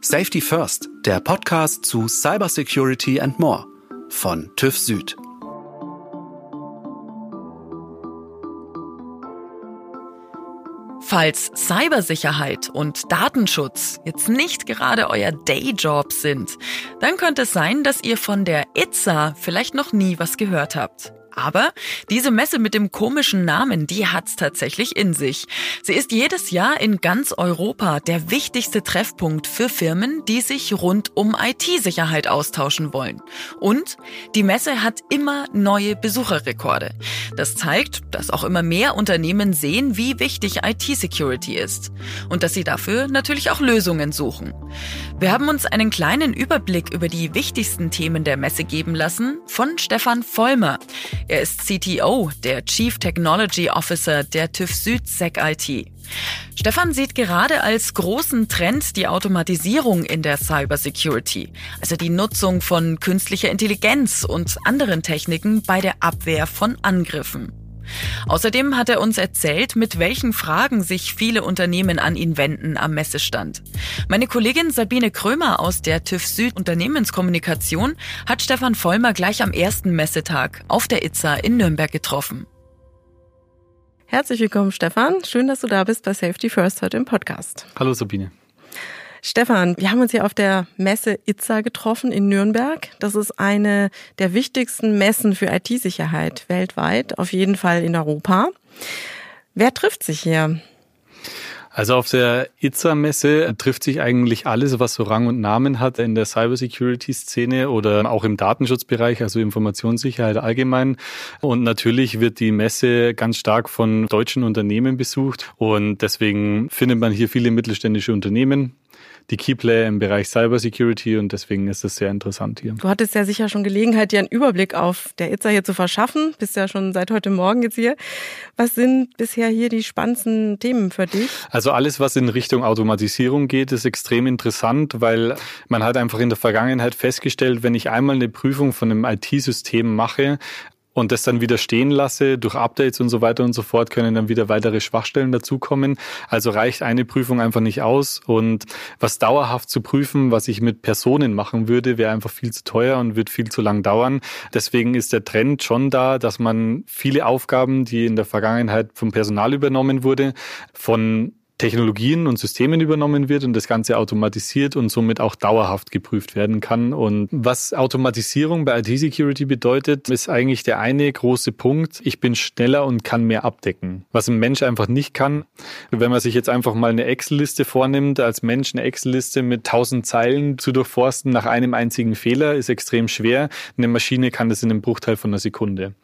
Safety First, der Podcast zu Cybersecurity and More von TÜV Süd. Falls Cybersicherheit und Datenschutz jetzt nicht gerade euer Dayjob sind, dann könnte es sein, dass ihr von der ITSA vielleicht noch nie was gehört habt. Aber diese Messe mit dem komischen Namen, die hat's tatsächlich in sich. Sie ist jedes Jahr in ganz Europa der wichtigste Treffpunkt für Firmen, die sich rund um IT-Sicherheit austauschen wollen. Und die Messe hat immer neue Besucherrekorde. Das zeigt, dass auch immer mehr Unternehmen sehen, wie wichtig IT-Security ist. Und dass sie dafür natürlich auch Lösungen suchen. Wir haben uns einen kleinen Überblick über die wichtigsten Themen der Messe geben lassen von Stefan Vollmer. Er ist CTO, der Chief Technology Officer der TÜV Süd Sec IT. Stefan sieht gerade als großen Trend die Automatisierung in der Cybersecurity, also die Nutzung von künstlicher Intelligenz und anderen Techniken bei der Abwehr von Angriffen. Außerdem hat er uns erzählt, mit welchen Fragen sich viele Unternehmen an ihn wenden am Messestand. Meine Kollegin Sabine Krömer aus der TÜV Süd Unternehmenskommunikation hat Stefan Vollmer gleich am ersten Messetag auf der ITSA in Nürnberg getroffen. Herzlich willkommen, Stefan. Schön, dass du da bist bei Safety First heute im Podcast. Hallo Sabine. Stefan, wir haben uns hier auf der Messe ITSA getroffen in Nürnberg. Das ist eine der wichtigsten Messen für IT-Sicherheit weltweit, auf jeden Fall in Europa. Wer trifft sich hier? Also auf der ITSA-Messe trifft sich eigentlich alles, was so Rang und Namen hat in der Cybersecurity-Szene oder auch im Datenschutzbereich, also Informationssicherheit allgemein. Und natürlich wird die Messe ganz stark von deutschen Unternehmen besucht und deswegen findet man hier viele mittelständische Unternehmen, die Keyplayer im Bereich Cybersecurity und deswegen ist es sehr interessant hier. Du hattest ja sicher schon Gelegenheit, dir einen Überblick auf der ITSA hier zu verschaffen. Bist ja schon seit heute Morgen jetzt hier. Was sind bisher hier die spannendsten Themen für dich? Also alles, was in Richtung Automatisierung geht, ist extrem interessant, weil man hat einfach in der Vergangenheit festgestellt, wenn ich einmal eine Prüfung von einem IT-System mache, und das dann wieder stehen lasse, durch Updates und so weiter und so fort können dann wieder weitere Schwachstellen dazukommen. Also reicht eine Prüfung einfach nicht aus. Und was dauerhaft zu prüfen, was ich mit Personen machen würde, wäre einfach viel zu teuer und wird viel zu lang dauern. Deswegen ist der Trend schon da, dass man viele Aufgaben, die in der Vergangenheit vom Personal übernommen wurde, von Technologien und Systemen übernommen wird und das Ganze automatisiert und somit auch dauerhaft geprüft werden kann. Und was Automatisierung bei IT-Security bedeutet, ist eigentlich der eine große Punkt. Ich bin schneller und kann mehr abdecken, was ein Mensch einfach nicht kann. Wenn man sich jetzt einfach mal eine Excel-Liste vornimmt, als Mensch eine Excel-Liste mit tausend Zeilen zu durchforsten nach einem einzigen Fehler, ist extrem schwer. Eine Maschine kann das in einem Bruchteil von einer Sekunde.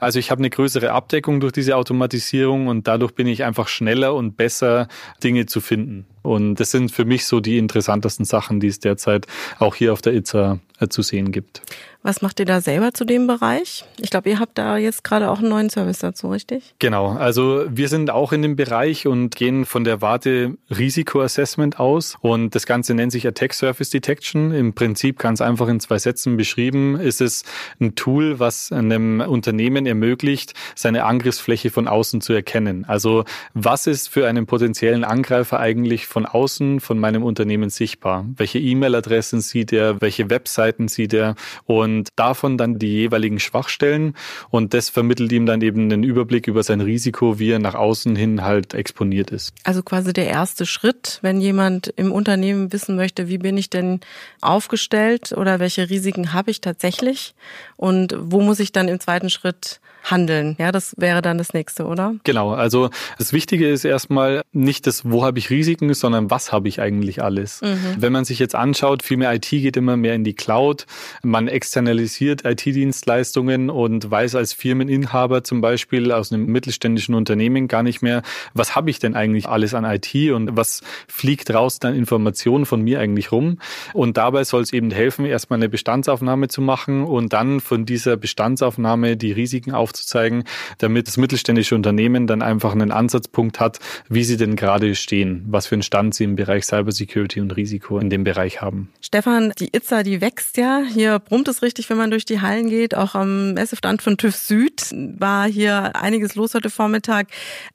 Also ich habe eine größere Abdeckung durch diese Automatisierung und dadurch bin ich einfach schneller und besser Dinge zu finden. Und das sind für mich so die interessantesten Sachen, die es derzeit auch hier auf der ITSA äh, zu sehen gibt. Was macht ihr da selber zu dem Bereich? Ich glaube, ihr habt da jetzt gerade auch einen neuen Service dazu, richtig? Genau. Also wir sind auch in dem Bereich und gehen von der Warte Risikoassessment aus. Und das Ganze nennt sich Attack Surface Detection. Im Prinzip ganz einfach in zwei Sätzen beschrieben ist es ein Tool, was einem Unternehmen ermöglicht, seine Angriffsfläche von außen zu erkennen. Also was ist für einen potenziellen Angreifer eigentlich von außen von meinem Unternehmen sichtbar? Welche E-Mail-Adressen sieht er? Welche Webseiten sieht er? Und davon dann die jeweiligen Schwachstellen und das vermittelt ihm dann eben einen Überblick über sein Risiko, wie er nach außen hin halt exponiert ist. Also quasi der erste Schritt, wenn jemand im Unternehmen wissen möchte, wie bin ich denn aufgestellt oder welche Risiken habe ich tatsächlich und wo muss ich dann im zweiten Schritt handeln. Ja, das wäre dann das nächste, oder? Genau. Also das Wichtige ist erstmal nicht das, wo habe ich Risiken, sondern was habe ich eigentlich alles. Mhm. Wenn man sich jetzt anschaut, viel mehr IT geht immer mehr in die Cloud. Man externalisiert IT-Dienstleistungen und weiß als Firmeninhaber zum Beispiel aus einem mittelständischen Unternehmen gar nicht mehr, was habe ich denn eigentlich alles an IT und was fliegt raus dann Informationen von mir eigentlich rum. Und dabei soll es eben helfen, erstmal eine Bestandsaufnahme zu machen und dann von dieser Bestandsaufnahme die Risiken auf aufzuzeigen, damit das mittelständische Unternehmen dann einfach einen Ansatzpunkt hat, wie sie denn gerade stehen, was für einen Stand sie im Bereich Cybersecurity und Risiko in dem Bereich haben. Stefan, die ITSA, die wächst ja. Hier brummt es richtig, wenn man durch die Hallen geht. Auch am Messestand von TÜV Süd war hier einiges los heute Vormittag.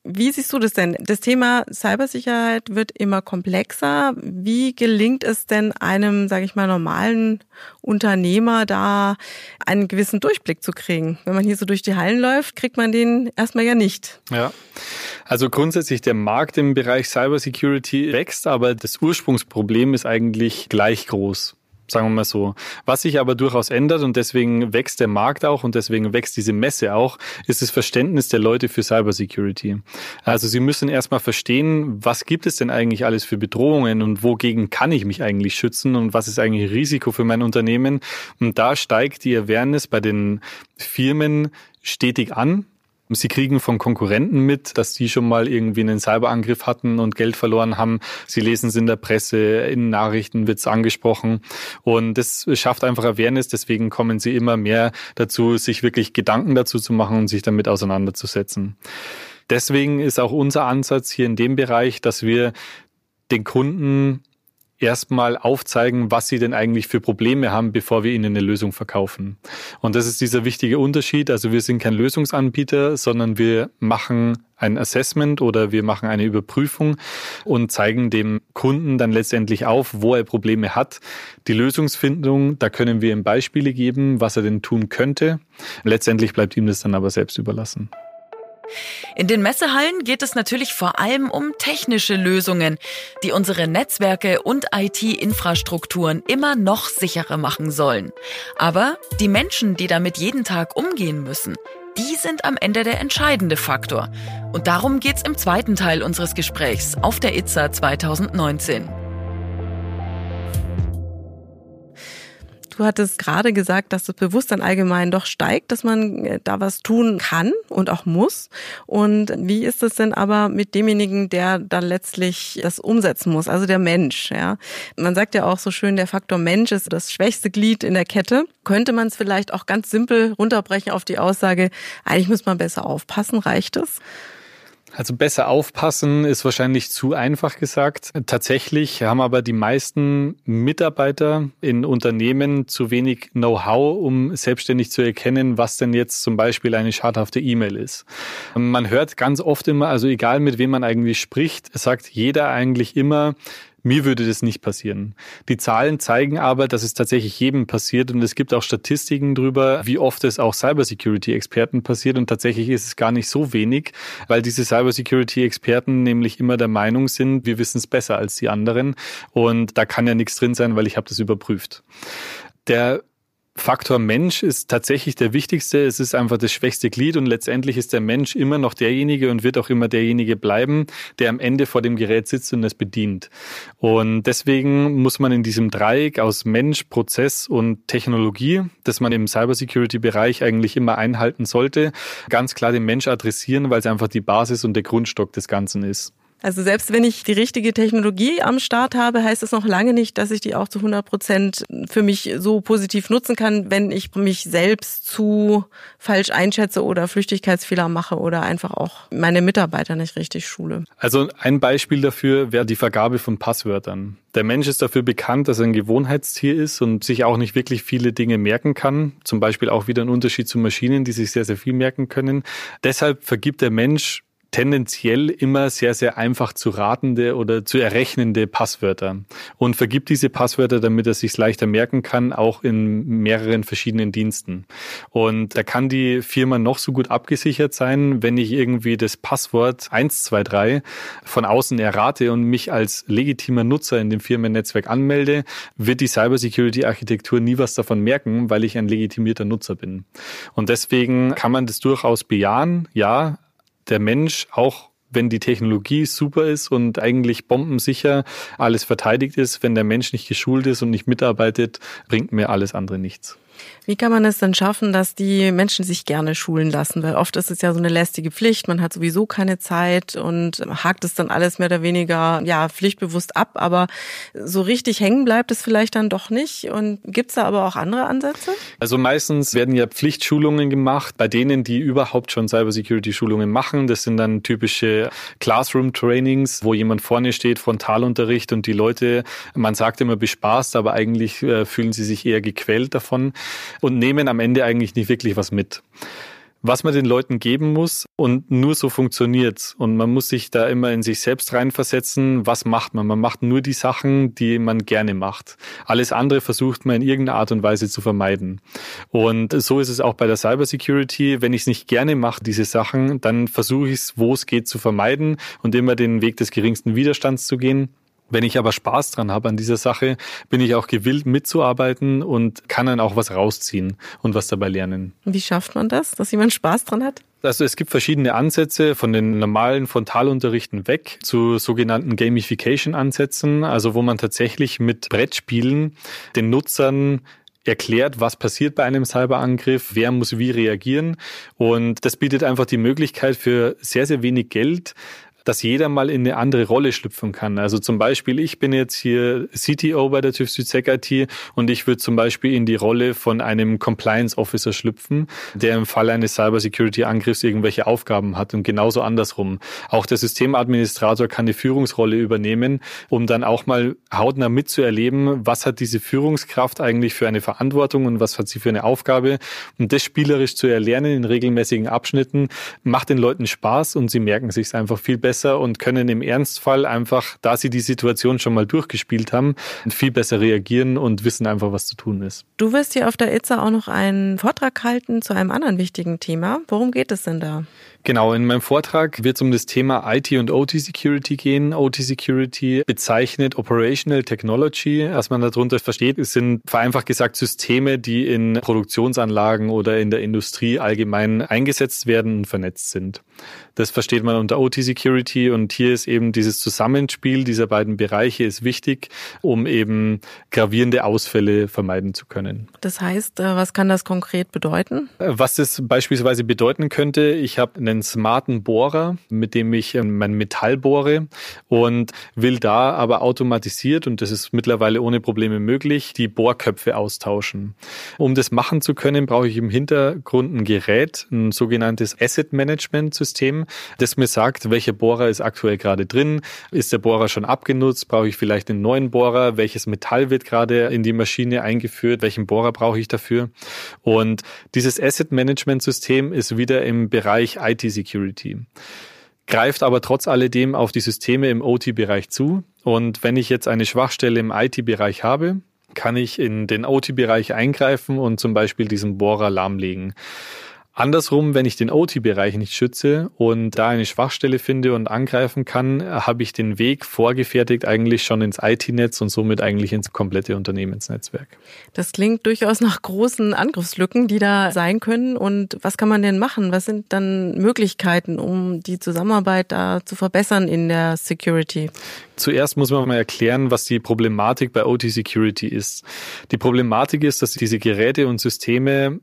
Wie siehst du das denn? Das Thema Cybersicherheit wird immer komplexer. Wie gelingt es denn einem, sage ich mal, normalen Unternehmer da einen gewissen Durchblick zu kriegen? Wenn man hier so durch die Hallen läuft, kriegt man den erstmal ja nicht. Ja. Also grundsätzlich der Markt im Bereich Cybersecurity wächst, aber das Ursprungsproblem ist eigentlich gleich groß sagen wir mal so. Was sich aber durchaus ändert und deswegen wächst der Markt auch und deswegen wächst diese Messe auch, ist das Verständnis der Leute für Cybersecurity. Also sie müssen erstmal verstehen, was gibt es denn eigentlich alles für Bedrohungen und wogegen kann ich mich eigentlich schützen und was ist eigentlich Risiko für mein Unternehmen. Und da steigt die Awareness bei den Firmen stetig an. Sie kriegen von Konkurrenten mit, dass die schon mal irgendwie einen Cyberangriff hatten und Geld verloren haben. Sie lesen es in der Presse, in Nachrichten wird es angesprochen. Und das schafft einfach Awareness. Deswegen kommen sie immer mehr dazu, sich wirklich Gedanken dazu zu machen und sich damit auseinanderzusetzen. Deswegen ist auch unser Ansatz hier in dem Bereich, dass wir den Kunden erstmal aufzeigen, was sie denn eigentlich für Probleme haben, bevor wir ihnen eine Lösung verkaufen. Und das ist dieser wichtige Unterschied. Also wir sind kein Lösungsanbieter, sondern wir machen ein Assessment oder wir machen eine Überprüfung und zeigen dem Kunden dann letztendlich auf, wo er Probleme hat. Die Lösungsfindung, da können wir ihm Beispiele geben, was er denn tun könnte. Letztendlich bleibt ihm das dann aber selbst überlassen. In den Messehallen geht es natürlich vor allem um technische Lösungen, die unsere Netzwerke und IT-Infrastrukturen immer noch sicherer machen sollen. Aber die Menschen, die damit jeden Tag umgehen müssen, die sind am Ende der entscheidende Faktor. Und darum geht's im zweiten Teil unseres Gesprächs auf der ITSA 2019. Du hattest gerade gesagt, dass das Bewusstsein allgemein doch steigt, dass man äh, da was tun kann und auch muss. Und wie ist es denn aber mit demjenigen, der dann letztlich das umsetzen muss, also der Mensch? Ja, man sagt ja auch so schön, der Faktor Mensch ist das schwächste Glied in der Kette. Könnte man es vielleicht auch ganz simpel runterbrechen auf die Aussage: Eigentlich muss man besser aufpassen. Reicht es? Also besser aufpassen ist wahrscheinlich zu einfach gesagt. Tatsächlich haben aber die meisten Mitarbeiter in Unternehmen zu wenig Know-how, um selbstständig zu erkennen, was denn jetzt zum Beispiel eine schadhafte E-Mail ist. Man hört ganz oft immer, also egal mit wem man eigentlich spricht, sagt jeder eigentlich immer, mir würde das nicht passieren. Die Zahlen zeigen aber, dass es tatsächlich jedem passiert und es gibt auch Statistiken darüber, wie oft es auch Cybersecurity-Experten passiert und tatsächlich ist es gar nicht so wenig, weil diese Cybersecurity-Experten nämlich immer der Meinung sind, wir wissen es besser als die anderen und da kann ja nichts drin sein, weil ich habe das überprüft. Der Faktor Mensch ist tatsächlich der wichtigste. Es ist einfach das schwächste Glied und letztendlich ist der Mensch immer noch derjenige und wird auch immer derjenige bleiben, der am Ende vor dem Gerät sitzt und es bedient. Und deswegen muss man in diesem Dreieck aus Mensch, Prozess und Technologie, das man im Cybersecurity-Bereich eigentlich immer einhalten sollte, ganz klar den Mensch adressieren, weil es einfach die Basis und der Grundstock des Ganzen ist. Also selbst wenn ich die richtige Technologie am Start habe, heißt das noch lange nicht, dass ich die auch zu 100 Prozent für mich so positiv nutzen kann, wenn ich mich selbst zu falsch einschätze oder Flüchtigkeitsfehler mache oder einfach auch meine Mitarbeiter nicht richtig schule. Also ein Beispiel dafür wäre die Vergabe von Passwörtern. Der Mensch ist dafür bekannt, dass er ein Gewohnheitstier ist und sich auch nicht wirklich viele Dinge merken kann. Zum Beispiel auch wieder ein Unterschied zu Maschinen, die sich sehr, sehr viel merken können. Deshalb vergibt der Mensch tendenziell immer sehr, sehr einfach zu ratende oder zu errechnende Passwörter und vergibt diese Passwörter, damit er sich leichter merken kann, auch in mehreren verschiedenen Diensten. Und da kann die Firma noch so gut abgesichert sein, wenn ich irgendwie das Passwort 123 von außen errate und mich als legitimer Nutzer in dem Firmennetzwerk anmelde, wird die Cybersecurity-Architektur nie was davon merken, weil ich ein legitimierter Nutzer bin. Und deswegen kann man das durchaus bejahen, ja, der Mensch, auch wenn die Technologie super ist und eigentlich bombensicher alles verteidigt ist, wenn der Mensch nicht geschult ist und nicht mitarbeitet, bringt mir alles andere nichts. Wie kann man es denn schaffen, dass die Menschen sich gerne schulen lassen? Weil oft ist es ja so eine lästige Pflicht, man hat sowieso keine Zeit und hakt es dann alles mehr oder weniger ja pflichtbewusst ab, aber so richtig hängen bleibt es vielleicht dann doch nicht. Und gibt's da aber auch andere Ansätze? Also meistens werden ja Pflichtschulungen gemacht bei denen, die überhaupt schon Cybersecurity-Schulungen machen. Das sind dann typische Classroom-Trainings, wo jemand vorne steht, Frontalunterricht und die Leute, man sagt immer bespaßt, aber eigentlich äh, fühlen sie sich eher gequält davon und nehmen am Ende eigentlich nicht wirklich was mit was man den Leuten geben muss und nur so funktioniert's. Und man muss sich da immer in sich selbst reinversetzen. Was macht man? Man macht nur die Sachen, die man gerne macht. Alles andere versucht man in irgendeiner Art und Weise zu vermeiden. Und so ist es auch bei der Cybersecurity. Wenn ich es nicht gerne mache, diese Sachen, dann versuche ich es, wo es geht, zu vermeiden und immer den Weg des geringsten Widerstands zu gehen. Wenn ich aber Spaß dran habe an dieser Sache, bin ich auch gewillt mitzuarbeiten und kann dann auch was rausziehen und was dabei lernen. Wie schafft man das, dass jemand Spaß dran hat? Also es gibt verschiedene Ansätze von den normalen Frontalunterrichten weg zu sogenannten Gamification-Ansätzen, also wo man tatsächlich mit Brettspielen den Nutzern erklärt, was passiert bei einem Cyberangriff, wer muss wie reagieren. Und das bietet einfach die Möglichkeit für sehr, sehr wenig Geld dass jeder mal in eine andere Rolle schlüpfen kann. Also zum Beispiel, ich bin jetzt hier CTO bei der TÜV Südsec IT und ich würde zum Beispiel in die Rolle von einem Compliance Officer schlüpfen, der im Fall eines Cybersecurity-Angriffs irgendwelche Aufgaben hat und genauso andersrum. Auch der Systemadministrator kann eine Führungsrolle übernehmen, um dann auch mal hautnah mitzuerleben, was hat diese Führungskraft eigentlich für eine Verantwortung und was hat sie für eine Aufgabe. Und das spielerisch zu erlernen in regelmäßigen Abschnitten macht den Leuten Spaß und sie merken sich einfach viel besser besser und können im Ernstfall einfach, da sie die Situation schon mal durchgespielt haben, viel besser reagieren und wissen einfach, was zu tun ist. Du wirst hier auf der ITSA auch noch einen Vortrag halten zu einem anderen wichtigen Thema. Worum geht es denn da? Genau, in meinem Vortrag wird es um das Thema IT und OT Security gehen. OT Security bezeichnet Operational Technology. Was man darunter versteht, es sind vereinfacht gesagt Systeme, die in Produktionsanlagen oder in der Industrie allgemein eingesetzt werden und vernetzt sind. Das versteht man unter OT Security und hier ist eben dieses Zusammenspiel dieser beiden Bereiche ist wichtig, um eben gravierende Ausfälle vermeiden zu können. Das heißt, äh, was kann das konkret bedeuten? Äh, was das beispielsweise bedeuten könnte, ich habe einen smarten Bohrer, mit dem ich ähm, mein Metall bohre und will da aber automatisiert, und das ist mittlerweile ohne Probleme möglich, die Bohrköpfe austauschen. Um das machen zu können, brauche ich im Hintergrund ein Gerät, ein sogenanntes Asset Management System, das mir sagt, welcher Bohrer ist aktuell gerade drin, ist der Bohrer schon abgenutzt, brauche ich vielleicht einen neuen Bohrer, welches Metall wird gerade in die Maschine eingeführt, welchen Bohrer brauche ich dafür. Und dieses Asset Management System ist wieder im Bereich IT IT-Security. Greift aber trotz alledem auf die Systeme im OT-Bereich zu. Und wenn ich jetzt eine Schwachstelle im IT-Bereich habe, kann ich in den OT-Bereich eingreifen und zum Beispiel diesen Bohrer lahmlegen. Andersrum, wenn ich den OT-Bereich nicht schütze und da eine Schwachstelle finde und angreifen kann, habe ich den Weg vorgefertigt eigentlich schon ins IT-Netz und somit eigentlich ins komplette Unternehmensnetzwerk. Das klingt durchaus nach großen Angriffslücken, die da sein können. Und was kann man denn machen? Was sind dann Möglichkeiten, um die Zusammenarbeit da zu verbessern in der Security? Zuerst muss man mal erklären, was die Problematik bei OT Security ist. Die Problematik ist, dass diese Geräte und Systeme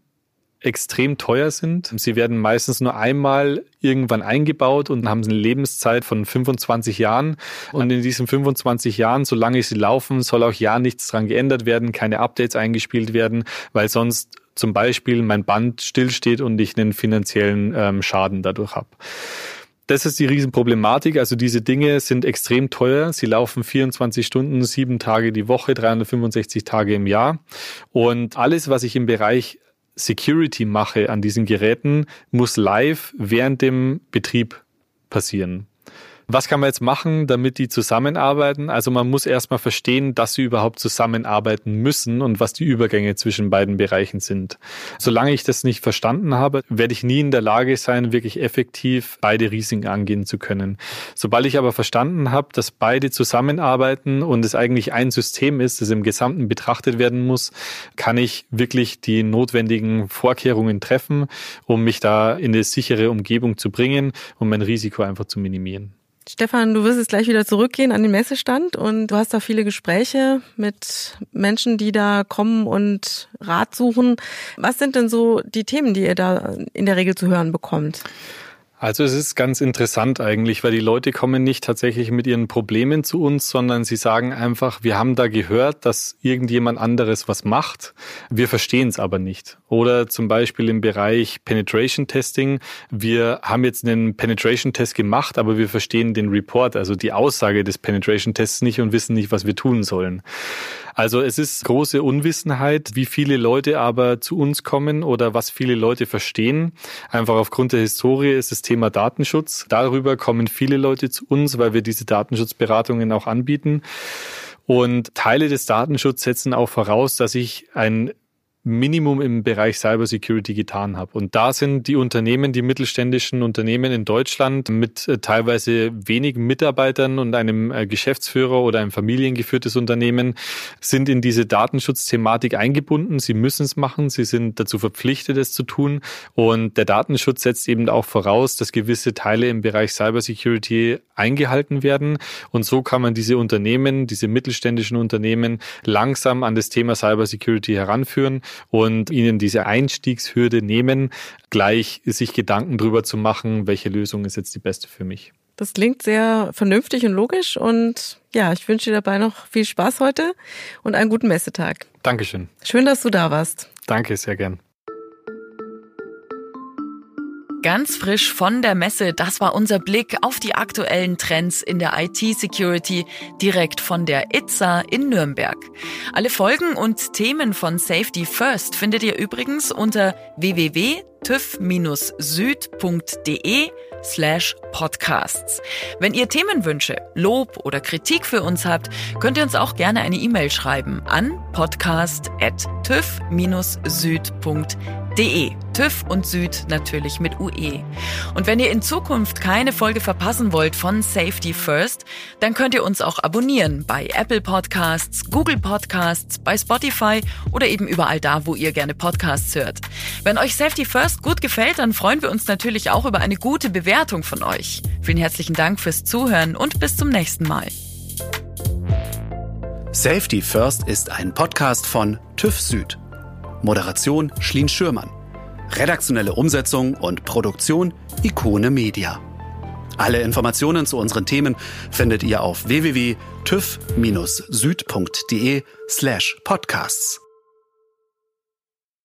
extrem teuer sind. Sie werden meistens nur einmal irgendwann eingebaut und haben eine Lebenszeit von 25 Jahren. Und in diesen 25 Jahren, solange sie laufen, soll auch ja nichts dran geändert werden, keine Updates eingespielt werden, weil sonst zum Beispiel mein Band stillsteht und ich einen finanziellen ähm, Schaden dadurch habe. Das ist die Riesenproblematik. Also diese Dinge sind extrem teuer. Sie laufen 24 Stunden, sieben Tage die Woche, 365 Tage im Jahr. Und alles, was ich im Bereich Security mache an diesen Geräten, muss live während dem Betrieb passieren. Was kann man jetzt machen, damit die zusammenarbeiten? Also man muss erstmal verstehen, dass sie überhaupt zusammenarbeiten müssen und was die Übergänge zwischen beiden Bereichen sind. Solange ich das nicht verstanden habe, werde ich nie in der Lage sein, wirklich effektiv beide Risiken angehen zu können. Sobald ich aber verstanden habe, dass beide zusammenarbeiten und es eigentlich ein System ist, das im Gesamten betrachtet werden muss, kann ich wirklich die notwendigen Vorkehrungen treffen, um mich da in eine sichere Umgebung zu bringen, um mein Risiko einfach zu minimieren. Stefan, du wirst jetzt gleich wieder zurückgehen an den Messestand und du hast da viele Gespräche mit Menschen, die da kommen und Rat suchen. Was sind denn so die Themen, die ihr da in der Regel zu hören bekommt? Also es ist ganz interessant eigentlich, weil die Leute kommen nicht tatsächlich mit ihren Problemen zu uns, sondern sie sagen einfach, wir haben da gehört, dass irgendjemand anderes was macht, wir verstehen es aber nicht. Oder zum Beispiel im Bereich Penetration Testing, wir haben jetzt einen Penetration Test gemacht, aber wir verstehen den Report, also die Aussage des Penetration Tests nicht und wissen nicht, was wir tun sollen. Also es ist große Unwissenheit, wie viele Leute aber zu uns kommen oder was viele Leute verstehen. Einfach aufgrund der Historie ist das Thema Datenschutz. Darüber kommen viele Leute zu uns, weil wir diese Datenschutzberatungen auch anbieten. Und Teile des Datenschutzes setzen auch voraus, dass ich ein Minimum im Bereich Cybersecurity getan habe. Und da sind die Unternehmen, die mittelständischen Unternehmen in Deutschland mit äh, teilweise wenigen Mitarbeitern und einem äh, Geschäftsführer oder ein familiengeführtes Unternehmen, sind in diese Datenschutzthematik eingebunden. Sie müssen es machen. Sie sind dazu verpflichtet, es zu tun. Und der Datenschutz setzt eben auch voraus, dass gewisse Teile im Bereich Cybersecurity eingehalten werden. Und so kann man diese Unternehmen, diese mittelständischen Unternehmen langsam an das Thema Cybersecurity heranführen und ihnen diese Einstiegshürde nehmen, gleich sich Gedanken darüber zu machen, welche Lösung ist jetzt die beste für mich. Das klingt sehr vernünftig und logisch und ja, ich wünsche dir dabei noch viel Spaß heute und einen guten Messetag. Dankeschön. Schön, dass du da warst. Danke, sehr gern. Ganz frisch von der Messe, das war unser Blick auf die aktuellen Trends in der IT-Security direkt von der ITSA in Nürnberg. Alle Folgen und Themen von Safety First findet ihr übrigens unter www.tüv-süd.de slash podcasts. Wenn ihr Themenwünsche, Lob oder Kritik für uns habt, könnt ihr uns auch gerne eine E-Mail schreiben an podcast.tüv-süd.de De. TÜV und Süd natürlich mit UE. Und wenn ihr in Zukunft keine Folge verpassen wollt von Safety First, dann könnt ihr uns auch abonnieren bei Apple Podcasts, Google Podcasts, bei Spotify oder eben überall da, wo ihr gerne Podcasts hört. Wenn euch Safety First gut gefällt, dann freuen wir uns natürlich auch über eine gute Bewertung von euch. Vielen herzlichen Dank fürs Zuhören und bis zum nächsten Mal. Safety First ist ein Podcast von TÜV Süd. Moderation Schlien Schürmann. Redaktionelle Umsetzung und Produktion Ikone Media. Alle Informationen zu unseren Themen findet ihr auf www.tüv-süd.de slash podcasts.